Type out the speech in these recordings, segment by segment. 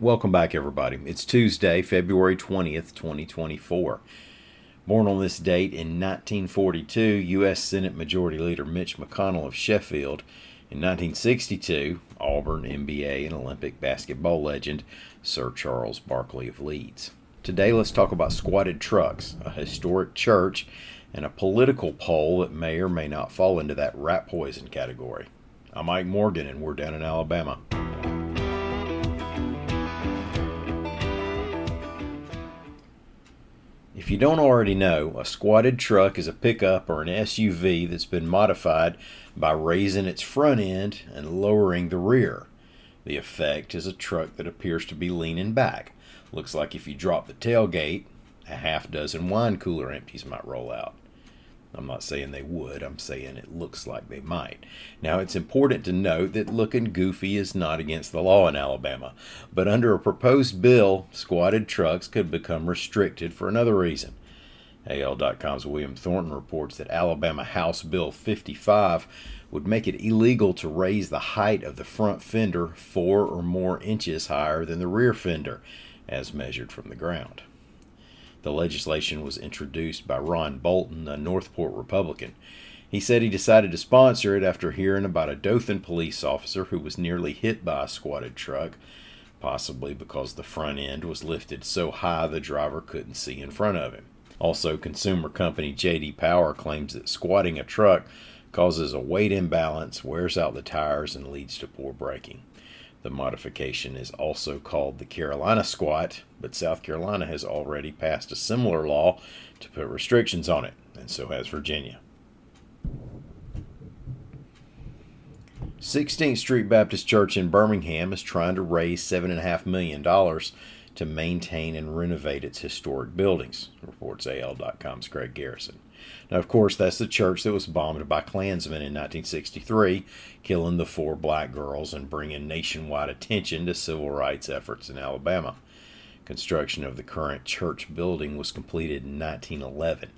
Welcome back, everybody. It's Tuesday, February 20th, 2024. Born on this date in 1942, U.S. Senate Majority Leader Mitch McConnell of Sheffield. In 1962, Auburn, NBA, and Olympic basketball legend Sir Charles Barkley of Leeds. Today, let's talk about squatted trucks, a historic church, and a political poll that may or may not fall into that rat poison category. I'm Mike Morgan, and we're down in Alabama. If you don't already know, a squatted truck is a pickup or an SUV that's been modified by raising its front end and lowering the rear. The effect is a truck that appears to be leaning back. Looks like if you drop the tailgate, a half dozen wine cooler empties might roll out. I'm not saying they would, I'm saying it looks like they might. Now, it's important to note that looking goofy is not against the law in Alabama, but under a proposed bill, squatted trucks could become restricted for another reason. AL.com's William Thornton reports that Alabama House Bill 55 would make it illegal to raise the height of the front fender four or more inches higher than the rear fender, as measured from the ground. The legislation was introduced by Ron Bolton, a Northport Republican. He said he decided to sponsor it after hearing about a Dothan police officer who was nearly hit by a squatted truck, possibly because the front end was lifted so high the driver couldn't see in front of him. Also, consumer company JD Power claims that squatting a truck causes a weight imbalance, wears out the tires, and leads to poor braking. The modification is also called the Carolina squat, but South Carolina has already passed a similar law to put restrictions on it, and so has Virginia. 16th Street Baptist Church in Birmingham is trying to raise $7.5 million to maintain and renovate its historic buildings, reports AL.com's Greg Garrison. Now, of course, that's the church that was bombed by Klansmen in 1963, killing the four black girls and bringing nationwide attention to civil rights efforts in Alabama. Construction of the current church building was completed in 1911.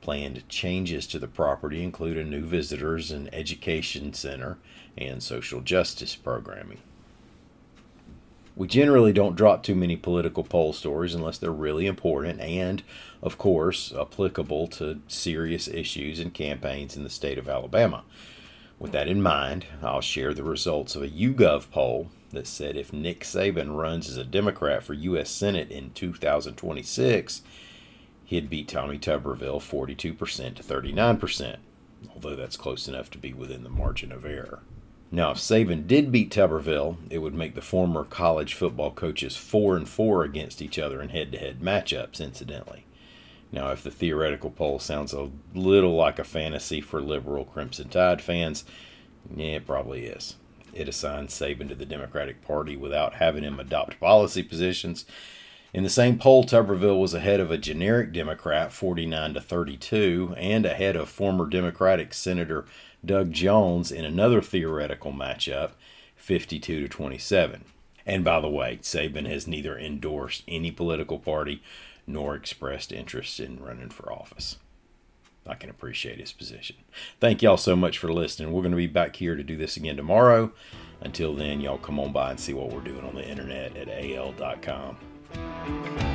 Planned changes to the property include a new visitors and education center and social justice programming. We generally don't drop too many political poll stories unless they're really important and, of course, applicable to serious issues and campaigns in the state of Alabama. With that in mind, I'll share the results of a YouGov poll that said if Nick Saban runs as a Democrat for U.S. Senate in 2026, he'd beat Tommy Tuberville 42% to 39%, although that's close enough to be within the margin of error. Now, if Saban did beat Tuberville, it would make the former college football coaches four and four against each other in head-to-head matchups. Incidentally, now if the theoretical poll sounds a little like a fantasy for liberal Crimson Tide fans, yeah, it probably is. It assigns Saban to the Democratic Party without having him adopt policy positions. In the same poll, Tuberville was ahead of a generic Democrat, 49 to 32, and ahead of former Democratic Senator Doug Jones in another theoretical matchup, 52 to 27. And by the way, Saban has neither endorsed any political party nor expressed interest in running for office. I can appreciate his position. Thank y'all so much for listening. We're going to be back here to do this again tomorrow. Until then, y'all come on by and see what we're doing on the internet at al.com. Música